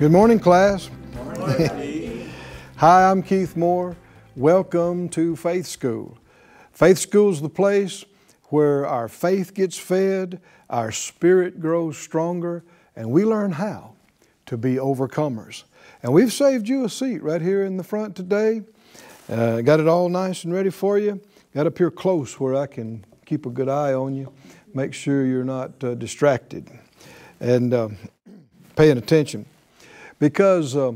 Good morning, class. Hi, I'm Keith Moore. Welcome to Faith School. Faith School is the place where our faith gets fed, our spirit grows stronger, and we learn how to be overcomers. And we've saved you a seat right here in the front today. Uh, got it all nice and ready for you. Got up here close where I can keep a good eye on you, make sure you're not uh, distracted, and uh, paying attention. Because uh,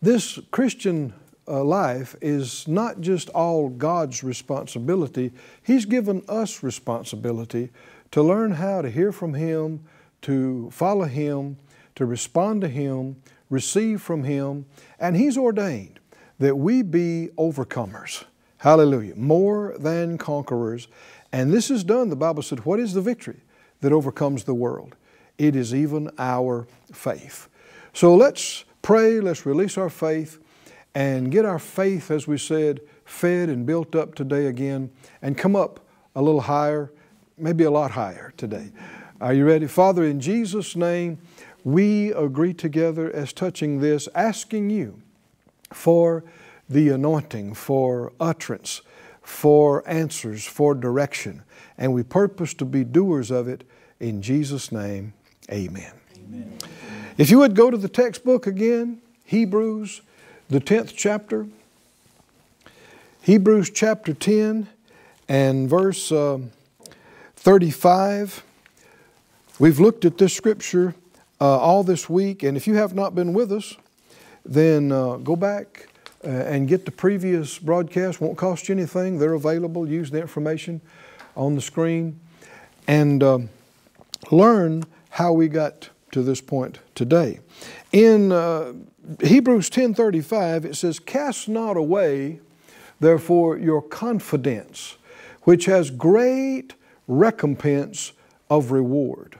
this Christian uh, life is not just all God's responsibility, He's given us responsibility to learn how to hear from Him, to follow Him, to respond to Him, receive from Him, and He's ordained that we be overcomers. Hallelujah. More than conquerors. And this is done, the Bible said, what is the victory that overcomes the world? It is even our faith. So let's pray, let's release our faith, and get our faith, as we said, fed and built up today again, and come up a little higher, maybe a lot higher today. Are you ready? Father, in Jesus' name, we agree together as touching this, asking you for the anointing, for utterance, for answers, for direction. And we purpose to be doers of it. In Jesus' name, amen. amen. If you would go to the textbook again, Hebrews, the 10th chapter. Hebrews chapter 10 and verse uh, 35. We've looked at this scripture uh, all this week, and if you have not been with us, then uh, go back uh, and get the previous broadcast. Won't cost you anything. They're available. Use the information on the screen and um, learn how we got to this point today. In uh, Hebrews 10:35 it says, "Cast not away therefore your confidence, which has great recompense of reward."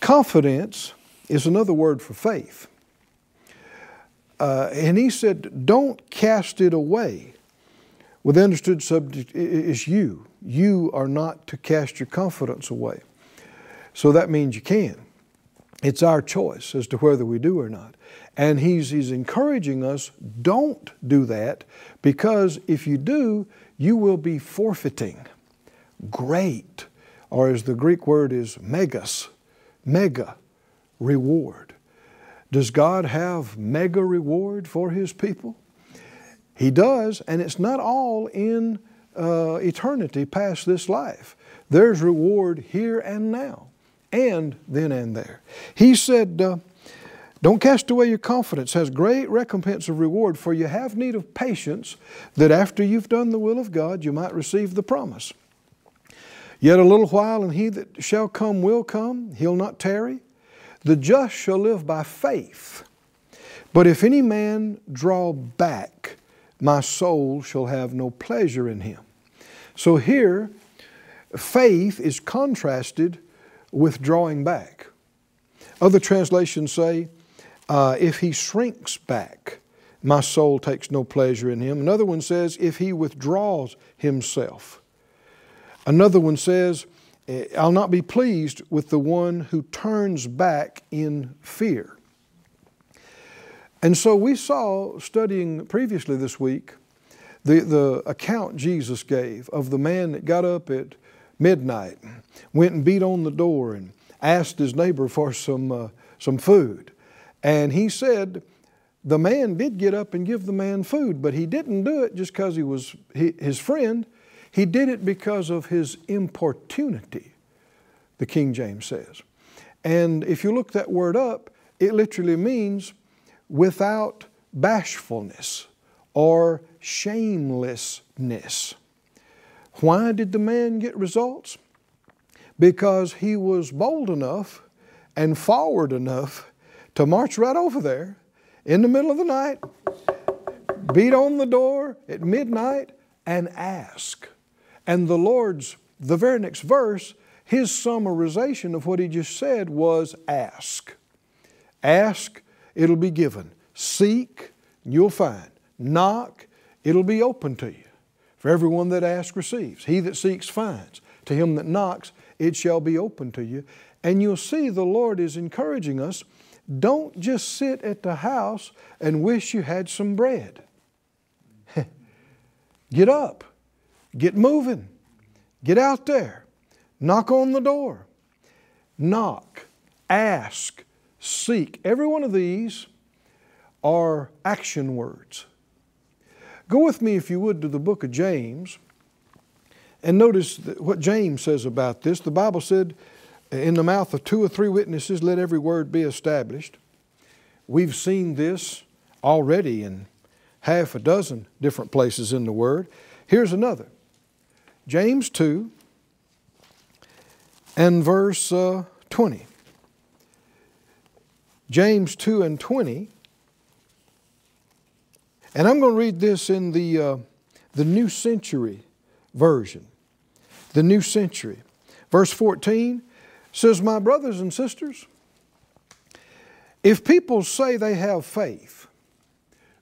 Confidence is another word for faith. Uh, and he said, Don't cast it away. The understood subject is you. You are not to cast your confidence away. So that means you can. It's our choice as to whether we do or not. And he's, he's encouraging us don't do that because if you do, you will be forfeiting great, or as the Greek word is megas, mega reward. Does God have mega reward for His people? He does, and it's not all in uh, eternity past this life. There's reward here and now, and then and there. He said, uh, Don't cast away your confidence, has great recompense of reward, for you have need of patience, that after you've done the will of God, you might receive the promise. Yet a little while, and he that shall come will come, he'll not tarry. The just shall live by faith. But if any man draw back, my soul shall have no pleasure in him. So here, faith is contrasted with drawing back. Other translations say, uh, if he shrinks back, my soul takes no pleasure in him. Another one says, if he withdraws himself. Another one says, Eh, I'll not be pleased with the one who turns back in fear. And so we saw, studying previously this week, the, the account Jesus gave of the man that got up at midnight, went and beat on the door and asked his neighbor for some, uh, some food. And he said, the man did get up and give the man food, but he didn't do it just because he was his friend. He did it because of his importunity, the King James says. And if you look that word up, it literally means without bashfulness or shamelessness. Why did the man get results? Because he was bold enough and forward enough to march right over there in the middle of the night, beat on the door at midnight, and ask. And the Lord's, the very next verse, his summarization of what he just said was ask. Ask, it'll be given. Seek, you'll find. Knock, it'll be open to you. For everyone that asks receives. He that seeks finds. To him that knocks, it shall be open to you. And you'll see the Lord is encouraging us don't just sit at the house and wish you had some bread. get up, get moving, get out there, knock on the door, knock, ask, seek. Every one of these are action words. Go with me, if you would, to the book of James and notice what James says about this. The Bible said, In the mouth of two or three witnesses, let every word be established. We've seen this already in half a dozen different places in the Word. Here's another James 2 and verse uh, 20. James 2 and 20. And I'm going to read this in the, uh, the New Century Version. The New Century. Verse 14 says, My brothers and sisters, if people say they have faith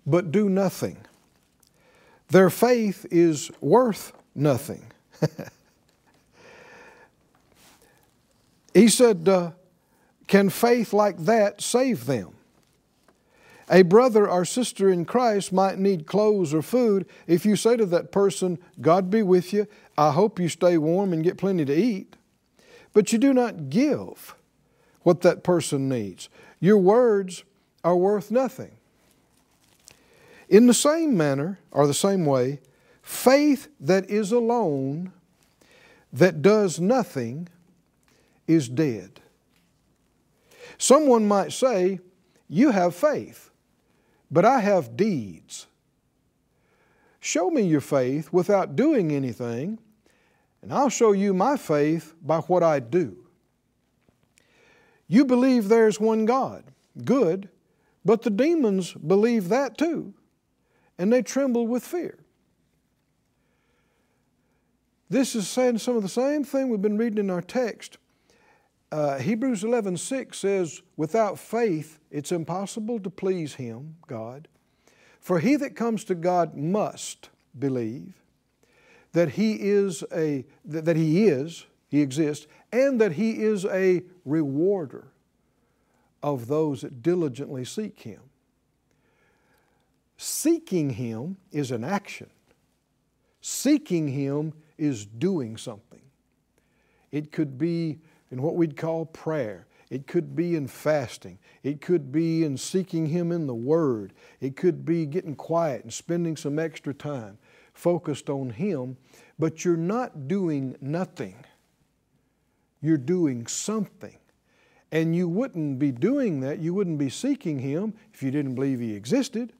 but do nothing, their faith is worth nothing. he said, uh, Can faith like that save them? A brother or sister in Christ might need clothes or food. If you say to that person, God be with you, I hope you stay warm and get plenty to eat, but you do not give what that person needs, your words are worth nothing. In the same manner, or the same way, faith that is alone, that does nothing, is dead. Someone might say, You have faith but I have deeds. Show me your faith without doing anything, and I'll show you my faith by what I do. You believe there's one God. Good. But the demons believe that too, and they tremble with fear. This is saying some of the same thing we've been reading in our text uh, Hebrews 11 6 says, Without faith, it's impossible to please Him, God. For he that comes to God must believe that He is a that He is, He exists, and that He is a rewarder of those that diligently seek Him. Seeking Him is an action. Seeking Him is doing something. It could be in what we'd call prayer. It could be in fasting. It could be in seeking Him in the Word. It could be getting quiet and spending some extra time focused on Him. But you're not doing nothing, you're doing something. And you wouldn't be doing that, you wouldn't be seeking Him if you didn't believe He existed.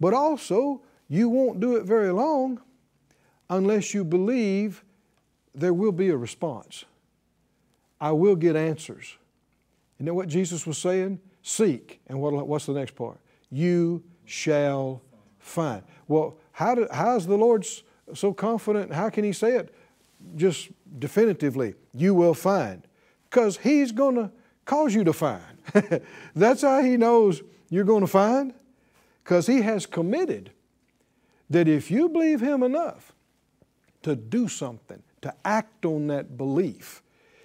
But also, you won't do it very long unless you believe there will be a response. I will get answers. You know what Jesus was saying? Seek. And what, what's the next part? You shall find. Well, how, do, how is the Lord so confident? How can He say it just definitively? You will find. Because He's going to cause you to find. That's how He knows you're going to find. Because He has committed that if you believe Him enough to do something, to act on that belief,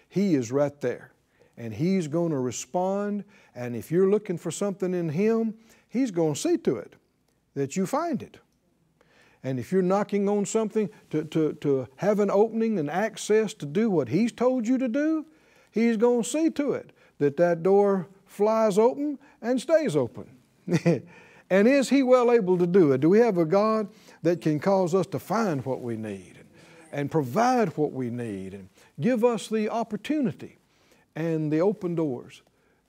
he is right there. And He's going to respond. And if you're looking for something in Him, He's going to see to it that you find it. And if you're knocking on something to, to, to have an opening and access to do what He's told you to do, He's going to see to it that that door flies open and stays open. and is He well able to do it? Do we have a God that can cause us to find what we need and provide what we need and give us the opportunity and the open doors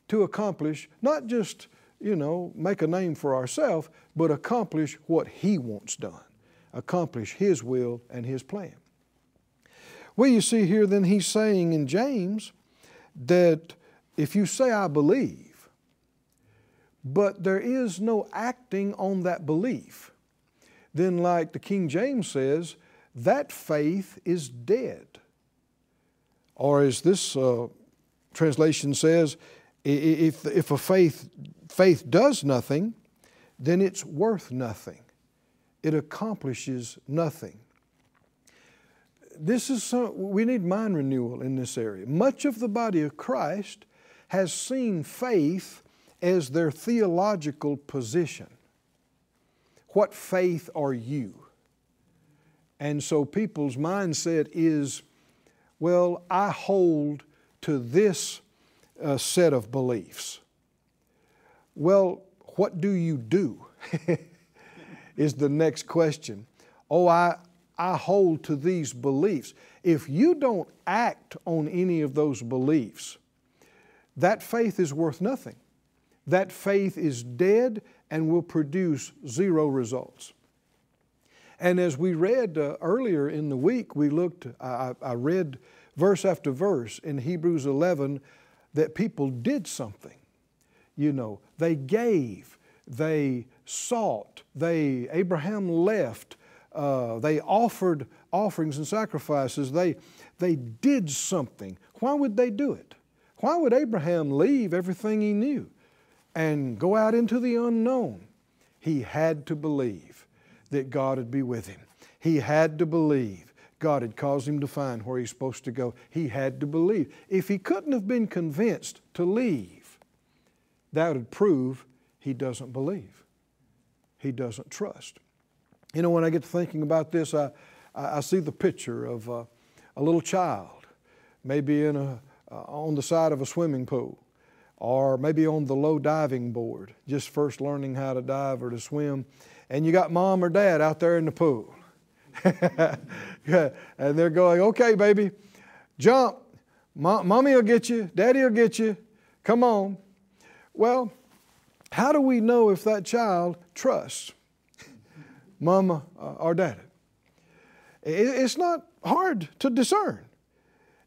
to accomplish not just, you know, make a name for ourselves, but accomplish what He wants done, accomplish His will and His plan. Well, you see here, then he's saying in James that if you say, I believe, but there is no acting on that belief, then, like the King James says, that faith is dead. Or as this uh, translation says, if, if a faith, faith does nothing, then it's worth nothing. It accomplishes nothing. This is some, we need mind renewal in this area. Much of the body of Christ has seen faith as their theological position. What faith are you? And so people's mindset is, well, I hold to this uh, set of beliefs. Well, what do you do? is the next question. Oh, I, I hold to these beliefs. If you don't act on any of those beliefs, that faith is worth nothing. That faith is dead and will produce zero results. And as we read uh, earlier in the week, we looked, I, I read verse after verse in Hebrews 11 that people did something. You know, they gave, they sought, they, Abraham left, uh, they offered offerings and sacrifices, they, they did something. Why would they do it? Why would Abraham leave everything he knew and go out into the unknown? He had to believe that God would be with him. He had to believe God had caused him to find where he's supposed to go. He had to believe. If he couldn't have been convinced to leave, that would prove he doesn't believe. He doesn't trust. You know, when I get to thinking about this, I, I see the picture of a, a little child, maybe in a, uh, on the side of a swimming pool, or maybe on the low diving board, just first learning how to dive or to swim and you got mom or dad out there in the pool. and they're going, okay, baby, jump. mommy will get you, daddy will get you. Come on. Well, how do we know if that child trusts mama uh, or daddy? It's not hard to discern.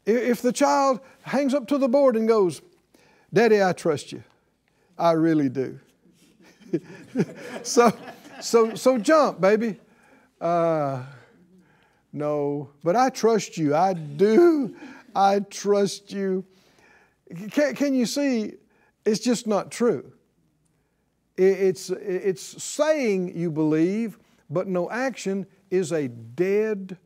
If the child hangs up to the board and goes, Daddy, I trust you. I really do. so, so, so jump, baby. Uh, no, but I trust you. I do. I trust you. Can, can you see? It's just not true. It's, it's saying you believe, but no action is a dead,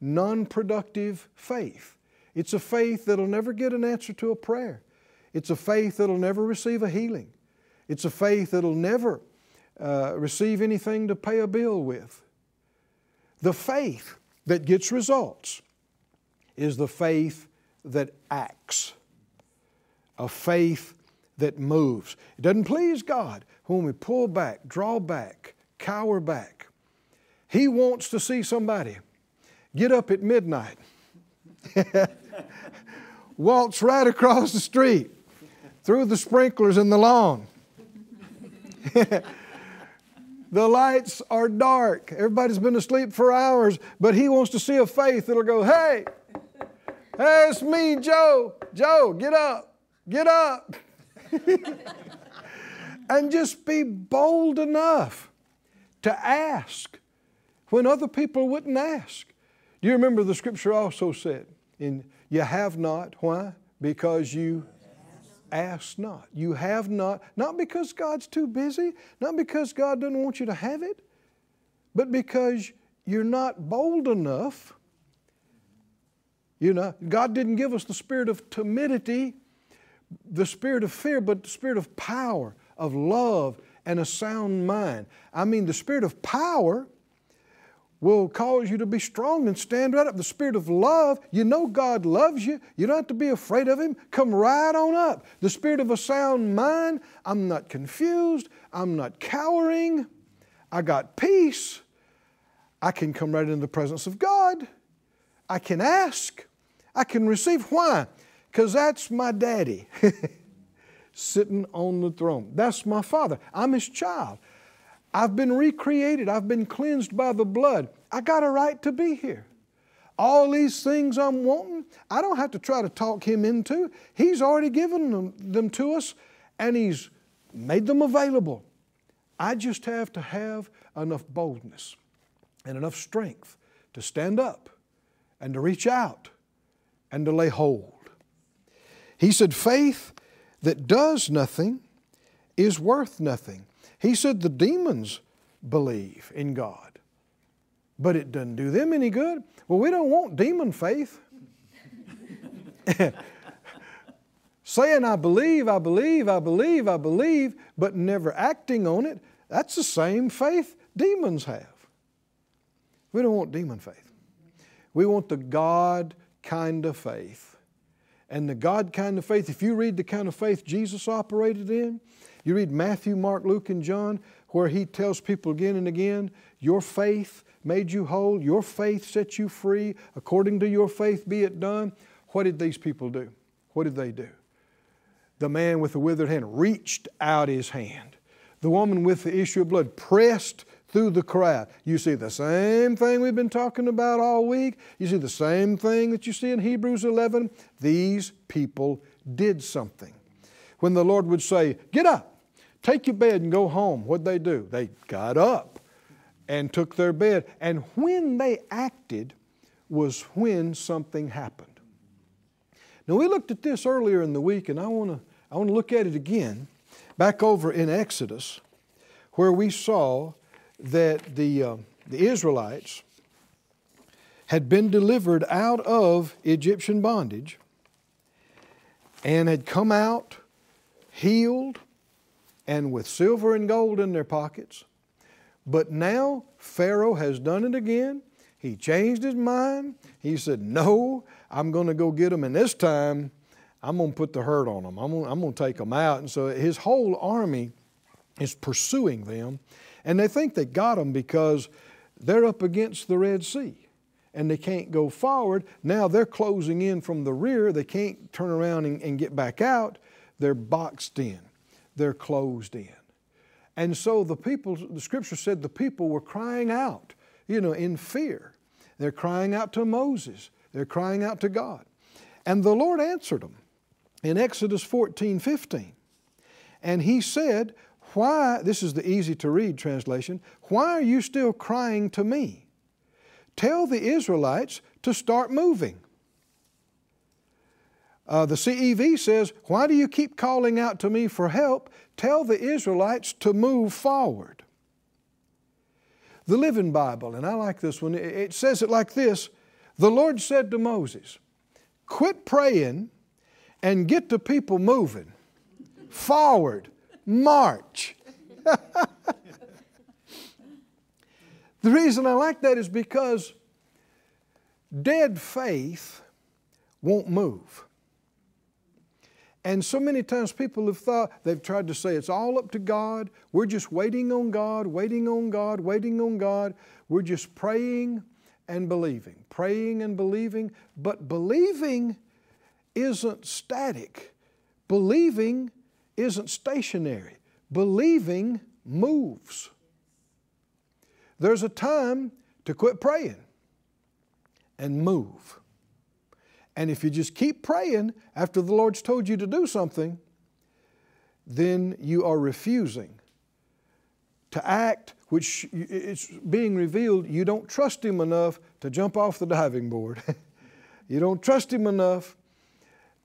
non productive faith. It's a faith that'll never get an answer to a prayer. It's a faith that'll never receive a healing. It's a faith that'll never uh, receive anything to pay a bill with. The faith that gets results is the faith that acts, a faith that moves. It doesn't please God when we pull back, draw back, cower back. He wants to see somebody get up at midnight, waltz right across the street, through the sprinklers in the lawn. The lights are dark. Everybody's been asleep for hours, but he wants to see a faith that'll go, hey, hey, it's me, Joe. Joe, get up, get up. and just be bold enough to ask when other people wouldn't ask. Do you remember the scripture also said, in, You have not, why? Because you ask not. You have not, not because God's too busy, not because God doesn't want you to have it, but because you're not bold enough. You know, God didn't give us the spirit of timidity, the spirit of fear, but the spirit of power, of love, and a sound mind. I mean, the spirit of power will cause you to be strong and stand right up. The spirit of love, you know God loves you. You don't have to be afraid of Him. Come right on up. The spirit of a sound mind, I'm not confused. I'm not cowering. I got peace. I can come right into the presence of God. I can ask. I can receive. Why? Because that's my daddy sitting on the throne. That's my father. I'm his child. I've been recreated. I've been cleansed by the blood. I got a right to be here. All these things I'm wanting, I don't have to try to talk Him into. He's already given them, them to us and He's made them available. I just have to have enough boldness and enough strength to stand up and to reach out and to lay hold. He said, faith that does nothing is worth nothing. He said the demons believe in God, but it doesn't do them any good. Well, we don't want demon faith. saying, I believe, I believe, I believe, I believe, but never acting on it, that's the same faith demons have. We don't want demon faith. We want the God kind of faith. And the God kind of faith, if you read the kind of faith Jesus operated in, you read Matthew, Mark, Luke, and John, where he tells people again and again, Your faith made you whole, your faith set you free, according to your faith be it done. What did these people do? What did they do? The man with the withered hand reached out his hand. The woman with the issue of blood pressed through the crowd. You see the same thing we've been talking about all week. You see the same thing that you see in Hebrews 11. These people did something. When the Lord would say, Get up, take your bed and go home, what'd they do? They got up and took their bed. And when they acted was when something happened. Now, we looked at this earlier in the week, and I want to I want to look at it again back over in Exodus, where we saw that the, uh, the Israelites had been delivered out of Egyptian bondage and had come out healed and with silver and gold in their pockets. But now Pharaoh has done it again. He changed his mind. He said, No, I'm going to go get them, and this time I'm going to put the hurt on them. I'm going, I'm going to take them out. And so his whole army is pursuing them. And they think they got them because they're up against the Red Sea and they can't go forward. Now they're closing in from the rear. They can't turn around and, and get back out. They're boxed in, they're closed in. And so the people, the scripture said the people were crying out, you know, in fear. They're crying out to Moses, they're crying out to God. And the Lord answered them in Exodus 14 15. And He said, why, this is the easy to read translation, why are you still crying to me? Tell the Israelites to start moving. Uh, the CEV says, Why do you keep calling out to me for help? Tell the Israelites to move forward. The Living Bible, and I like this one, it says it like this The Lord said to Moses, Quit praying and get the people moving forward march. the reason I like that is because dead faith won't move. And so many times people have thought, they've tried to say it's all up to God. We're just waiting on God, waiting on God, waiting on God. We're just praying and believing, praying and believing. But believing isn't static, believing isn't stationary. Believing moves. There's a time to quit praying and move. And if you just keep praying after the Lord's told you to do something, then you are refusing to act, which it's being revealed you don't trust Him enough to jump off the diving board. you don't trust Him enough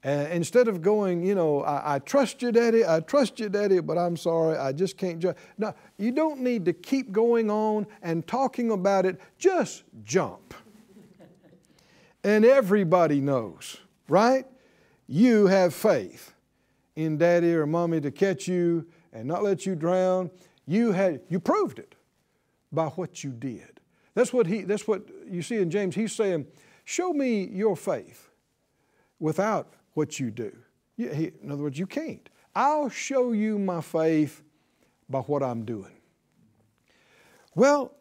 and instead of going, you know, I, I, trust you, Daddy, I trust you, Daddy, but I'm sorry, I just can't jump. No, you don't need to keep going on and talking about it. Just jump. and everybody knows, right? You have faith in Daddy or Mommy to catch you and not let you drown. You had, you proved it by what you did. That's what he. That's what you see in James. He's saying, "Show me your faith without what you do. In other words, you can't. I'll show you my faith by what I'm doing. Well,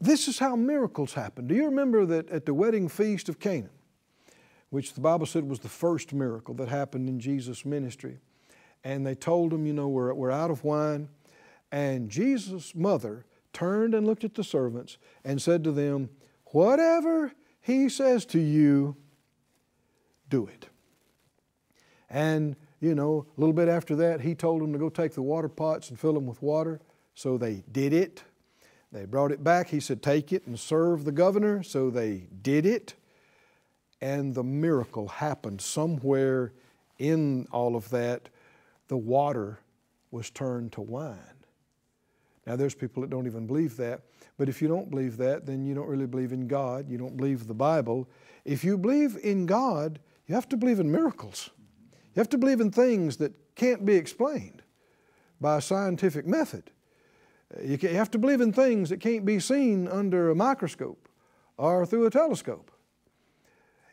this is how miracles happen. Do you remember that at the wedding feast of Cana, which the Bible said was the first miracle that happened in Jesus' ministry? And they told him, you know, we're, we're out of wine. And Jesus' mother turned and looked at the servants and said to them, Whatever he says to you, do it. And, you know, a little bit after that, he told them to go take the water pots and fill them with water. So they did it. They brought it back. He said, Take it and serve the governor. So they did it. And the miracle happened somewhere in all of that. The water was turned to wine. Now, there's people that don't even believe that. But if you don't believe that, then you don't really believe in God. You don't believe the Bible. If you believe in God, you have to believe in miracles. You have to believe in things that can't be explained by a scientific method. You have to believe in things that can't be seen under a microscope or through a telescope.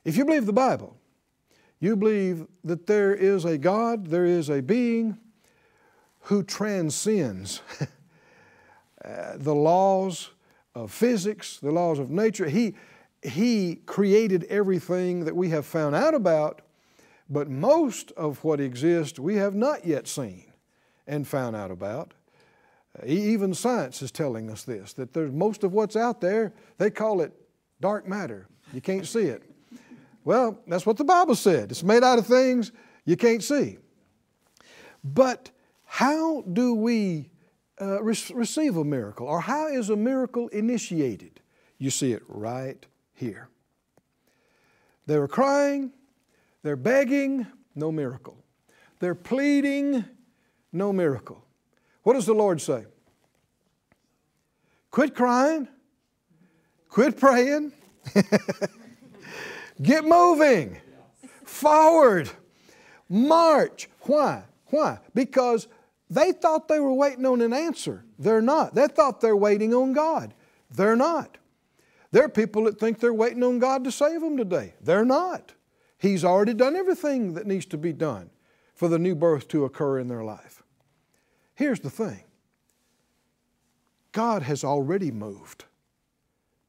If you believe the Bible, you believe that there is a God, there is a being who transcends uh, the laws of physics, the laws of nature. He, he created everything that we have found out about, but most of what exists we have not yet seen and found out about. Even science is telling us this that there's most of what's out there, they call it dark matter. You can't see it. Well, that's what the Bible said. It's made out of things you can't see. But how do we uh, re- receive a miracle? Or how is a miracle initiated? You see it right here. They were crying, they're begging, no miracle. They're pleading, no miracle. What does the Lord say? Quit crying, quit praying, get moving, forward, march. Why? Why? Because they thought they were waiting on an answer. They're not. They thought they're waiting on God. They're not. There are people that think they're waiting on God to save them today. They're not. He's already done everything that needs to be done for the new birth to occur in their life. Here's the thing God has already moved.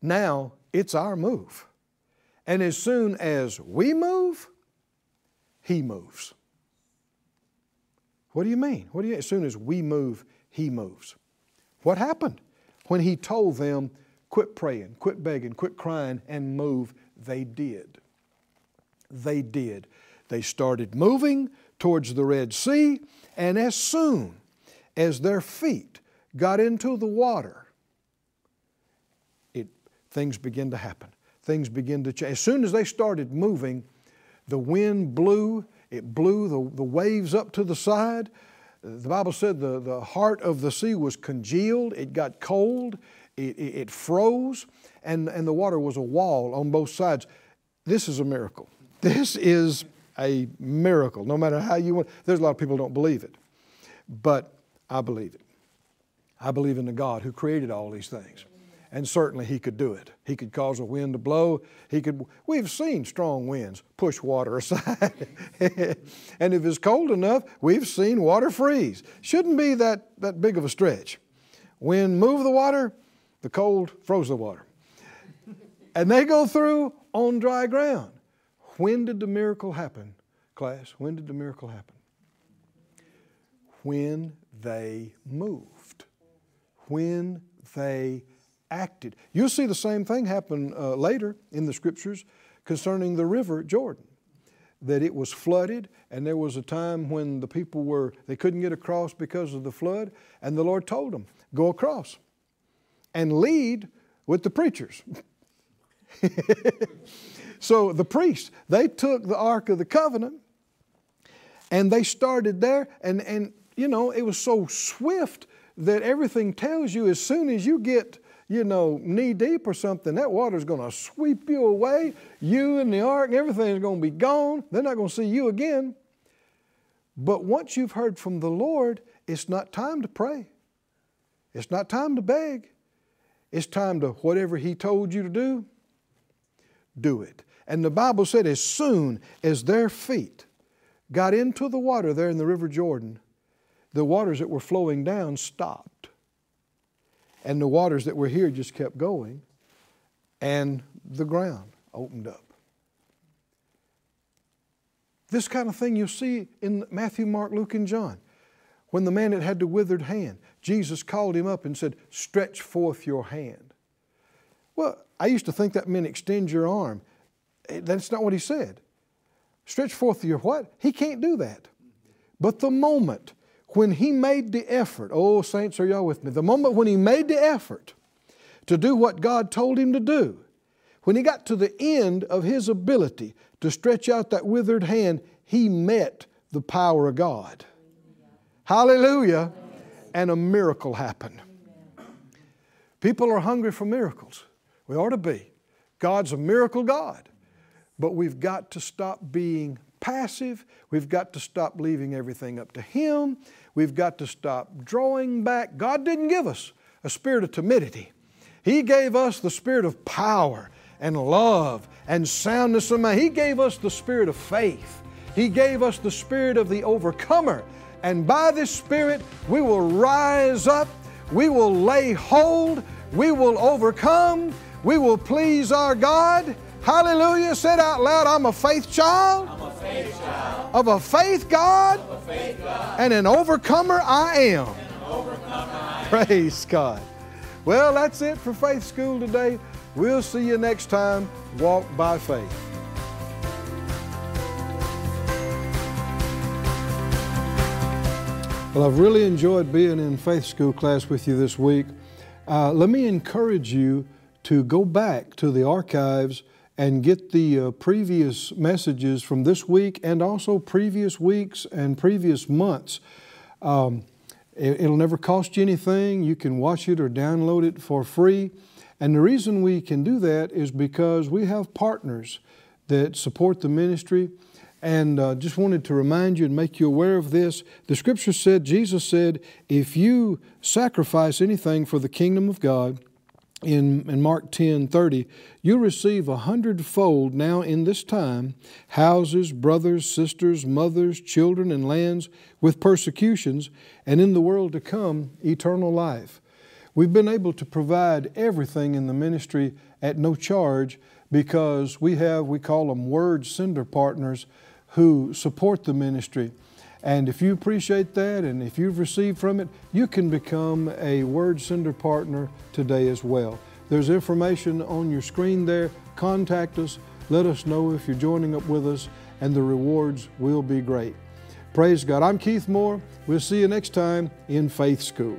Now it's our move. And as soon as we move, He moves. What do you mean? What do you as soon as we move, He moves? What happened? When He told them, quit praying, quit begging, quit crying, and move, they did. They did. They started moving towards the Red Sea, and as soon as their feet got into the water, it, things began to happen. Things began to change. As soon as they started moving, the wind blew, it blew the, the waves up to the side. The Bible said the, the heart of the sea was congealed, it got cold, it, it, it froze, and, and the water was a wall on both sides. This is a miracle. This is a miracle, no matter how you want. There's a lot of people don't believe it, but I believe it. I believe in the God who created all these things. And certainly he could do it. He could cause a wind to blow. He could we've seen strong winds push water aside. and if it's cold enough, we've seen water freeze. Shouldn't be that, that big of a stretch. Wind move the water, the cold froze the water. And they go through on dry ground. When did the miracle happen, class? When did the miracle happen? When they moved. When they acted. You'll see the same thing happen uh, later in the scriptures concerning the river Jordan. That it was flooded, and there was a time when the people were, they couldn't get across because of the flood, and the Lord told them, Go across and lead with the preachers. so the priests, they took the Ark of the Covenant and they started there, and, and you know, it was so swift that everything tells you as soon as you get you know, knee deep or something, that water's going to sweep you away. You and the ark and everything's going to be gone. They're not going to see you again. But once you've heard from the Lord, it's not time to pray. It's not time to beg. It's time to whatever He told you to do, do it. And the Bible said, as soon as their feet got into the water there in the River Jordan, the waters that were flowing down stopped and the waters that were here just kept going, and the ground opened up. This kind of thing you see in Matthew, Mark, Luke, and John. When the man that had the withered hand, Jesus called him up and said, Stretch forth your hand. Well, I used to think that meant extend your arm. That's not what he said. Stretch forth your what? He can't do that. But the moment when he made the effort, oh, saints, are y'all with me? The moment when he made the effort to do what God told him to do, when he got to the end of his ability to stretch out that withered hand, he met the power of God. Hallelujah. And a miracle happened. People are hungry for miracles. We ought to be. God's a miracle God. But we've got to stop being passive. We've got to stop leaving everything up to Him. We've got to stop drawing back. God didn't give us a spirit of timidity, He gave us the spirit of power and love and soundness of mind. He gave us the spirit of faith. He gave us the spirit of the overcomer. And by this spirit, we will rise up, we will lay hold, we will overcome, we will please our God. Hallelujah. Said out loud, I'm a faith child. I'm a faith child. Of a faith God. Of a faith God. And an overcomer I am. And an overcomer I am. Praise God. Well, that's it for Faith School today. We'll see you next time. Walk by faith. Well, I've really enjoyed being in Faith School class with you this week. Uh, let me encourage you to go back to the archives and get the uh, previous messages from this week and also previous weeks and previous months. Um, it, it'll never cost you anything. You can watch it or download it for free. And the reason we can do that is because we have partners that support the ministry. And uh, just wanted to remind you and make you aware of this. The scripture said, Jesus said, if you sacrifice anything for the kingdom of God, in, in Mark 10 30, you receive a hundredfold now in this time houses, brothers, sisters, mothers, children, and lands with persecutions, and in the world to come, eternal life. We've been able to provide everything in the ministry at no charge because we have, we call them word sender partners who support the ministry. And if you appreciate that and if you've received from it, you can become a Word Sender partner today as well. There's information on your screen there. Contact us. Let us know if you're joining up with us, and the rewards will be great. Praise God. I'm Keith Moore. We'll see you next time in Faith School.